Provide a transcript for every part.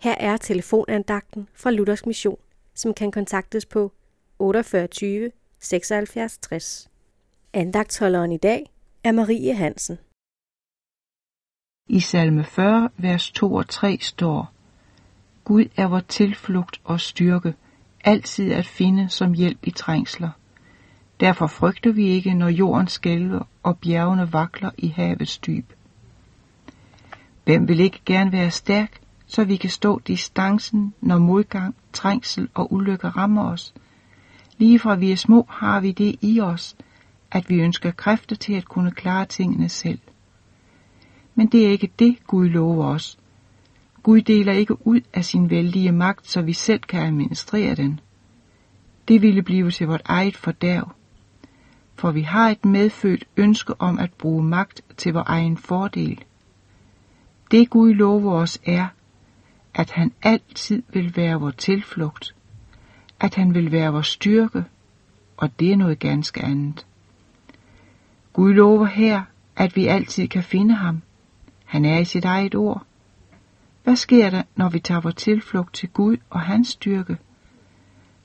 Her er telefonandagten fra Luthers Mission, som kan kontaktes på 48 76 60. Andagtholderen i dag er Marie Hansen. I salme 40, vers 2 og 3 står, Gud er vor tilflugt og styrke, altid at finde som hjælp i trængsler. Derfor frygter vi ikke, når jorden skælver og bjergene vakler i havets dyb. Hvem vil ikke gerne være stærk, så vi kan stå distancen, når modgang, trængsel og ulykke rammer os? Lige fra vi er små har vi det i os, at vi ønsker kræfter til at kunne klare tingene selv. Men det er ikke det, Gud lover os. Gud deler ikke ud af sin vældige magt, så vi selv kan administrere den. Det ville blive til vort eget fordærv. For vi har et medfødt ønske om at bruge magt til vores egen fordel. Det Gud lover os er, at han altid vil være vor tilflugt, at han vil være vor styrke, og det er noget ganske andet. Gud lover her, at vi altid kan finde ham. Han er i sit eget ord. Hvad sker der, når vi tager vor tilflugt til Gud og hans styrke?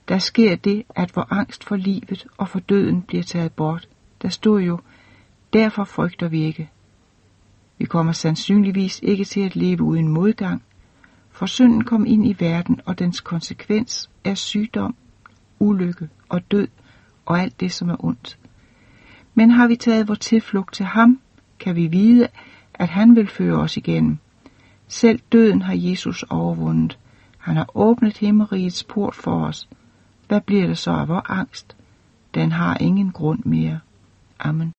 Der sker det, at vor angst for livet og for døden bliver taget bort. Der stod jo, derfor frygter vi ikke. Vi kommer sandsynligvis ikke til at leve uden modgang, for synden kom ind i verden, og dens konsekvens er sygdom, ulykke og død og alt det, som er ondt. Men har vi taget vores tilflugt til ham, kan vi vide, at han vil føre os igennem. Selv døden har Jesus overvundet. Han har åbnet himmerigets port for os. Hvad bliver det så af vor angst? Den har ingen grund mere. Amen.